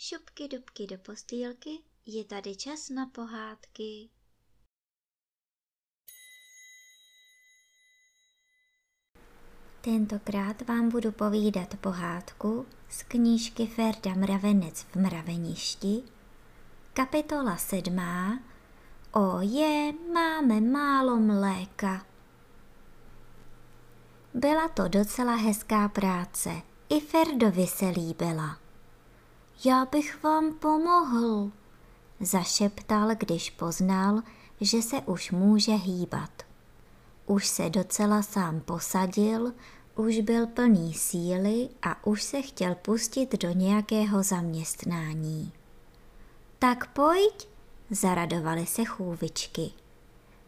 dubky, dubky do postýlky, je tady čas na pohádky. Tentokrát vám budu povídat pohádku z knížky Ferda Mravenec v mraveništi, kapitola sedmá O je, máme málo mléka. Byla to docela hezká práce, i Ferdovi se líbila. Já bych vám pomohl, zašeptal, když poznal, že se už může hýbat. Už se docela sám posadil, už byl plný síly a už se chtěl pustit do nějakého zaměstnání. Tak pojď, zaradovali se chůvičky.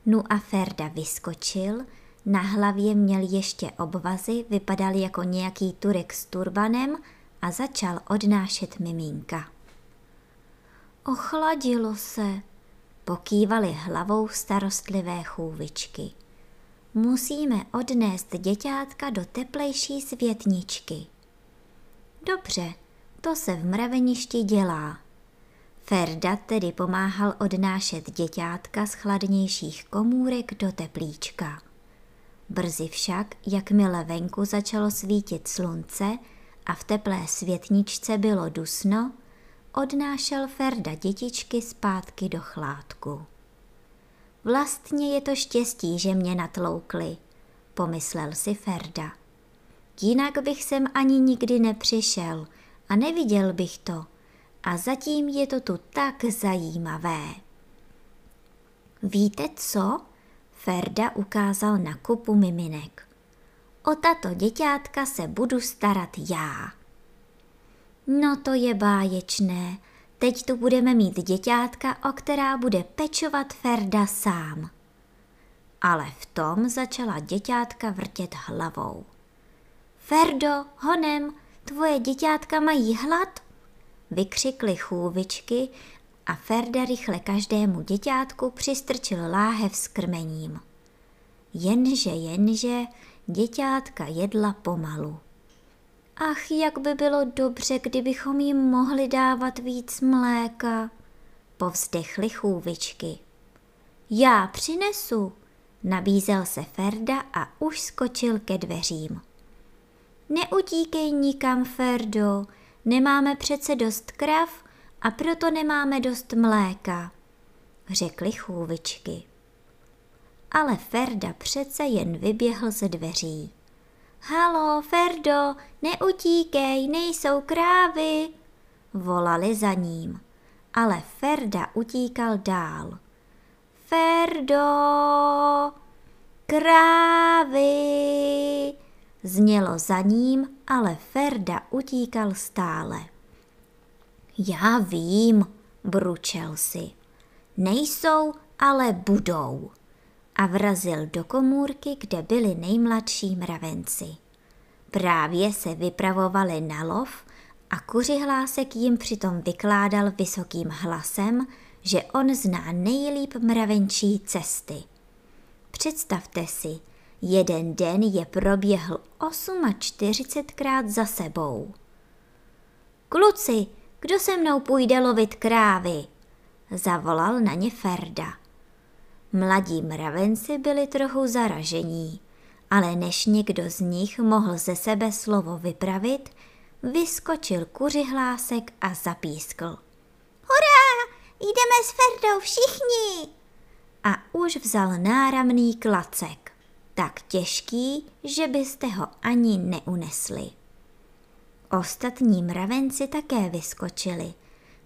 Nu a Ferda vyskočil, na hlavě měl ještě obvazy, vypadal jako nějaký turek s turbanem a začal odnášet miminka. Ochladilo se, pokývali hlavou starostlivé chůvičky. Musíme odnést děťátka do teplejší světničky. Dobře, to se v mraveništi dělá. Ferda tedy pomáhal odnášet děťátka z chladnějších komůrek do teplíčka. Brzy však, jakmile venku začalo svítit slunce a v teplé světničce bylo dusno, odnášel Ferda dětičky zpátky do chládku. Vlastně je to štěstí, že mě natloukli, pomyslel si Ferda. Jinak bych sem ani nikdy nepřišel a neviděl bych to. A zatím je to tu tak zajímavé. Víte co? Ferda ukázal na kupu miminek. O tato děťátka se budu starat já. No to je báječné. Teď tu budeme mít děťátka, o která bude pečovat Ferda sám. Ale v tom začala děťátka vrtět hlavou. Ferdo, honem, tvoje děťátka mají hlad? Vykřikly chůvičky a Ferda rychle každému děťátku přistrčil láhev s krmením. Jenže, jenže, děťátka jedla pomalu. Ach, jak by bylo dobře, kdybychom jim mohli dávat víc mléka, povzdechly chůvičky. Já přinesu, nabízel se Ferda a už skočil ke dveřím. Neutíkej nikam, Ferdo, nemáme přece dost krav a proto nemáme dost mléka, řekly chůvičky. Ale Ferda přece jen vyběhl ze dveří. Halo, Ferdo, neutíkej, nejsou krávy, volali za ním. Ale Ferda utíkal dál. Ferdo, krávy, znělo za ním, ale Ferda utíkal stále. Já vím, bručel si. Nejsou, ale budou. A vrazil do komůrky, kde byli nejmladší mravenci. Právě se vypravovali na lov a kuřihlásek jim přitom vykládal vysokým hlasem, že on zná nejlíp mravenčí cesty. Představte si, jeden den je proběhl 48krát za sebou. Kluci, kdo se mnou půjde lovit krávy? Zavolal na ně Ferda. Mladí mravenci byli trochu zaražení, ale než někdo z nich mohl ze sebe slovo vypravit, vyskočil kuřihlásek a zapískl. Hurá, jdeme s Ferdou všichni! A už vzal náramný klacek, tak těžký, že byste ho ani neunesli. Ostatní mravenci také vyskočili,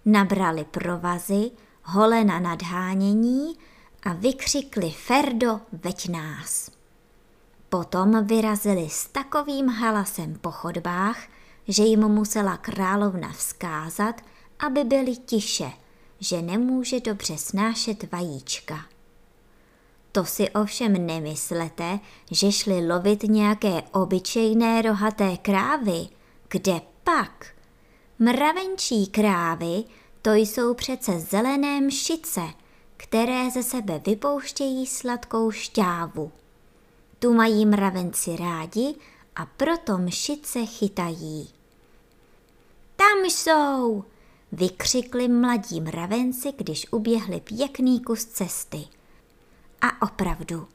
nabrali provazy, hole na nadhánění a vykřikli Ferdo, veď nás. Potom vyrazili s takovým halasem po chodbách, že jim musela královna vzkázat, aby byli tiše, že nemůže dobře snášet vajíčka. To si ovšem nemyslete, že šli lovit nějaké obyčejné rohaté krávy, kde pak? Mravenčí krávy, to jsou přece zelené mšice, které ze sebe vypouštějí sladkou šťávu. Tu mají mravenci rádi a proto mšice chytají. Tam jsou, vykřikli mladí mravenci, když uběhli pěkný kus cesty. A opravdu,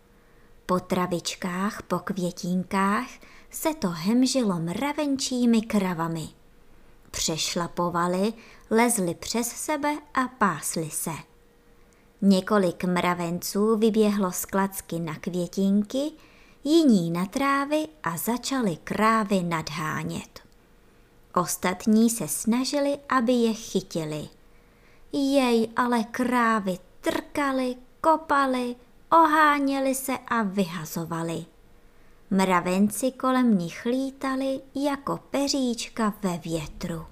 po travičkách, po květínkách se to hemžilo mravenčími kravami. Přešlapovali, lezli přes sebe a pásli se. Několik mravenců vyběhlo z klacky na květinky, jiní na trávy a začali krávy nadhánět. Ostatní se snažili, aby je chytili. Jej ale krávy trkali, kopali, oháněli se a vyhazovali. Mravenci kolem nich lítali jako peříčka ve větru.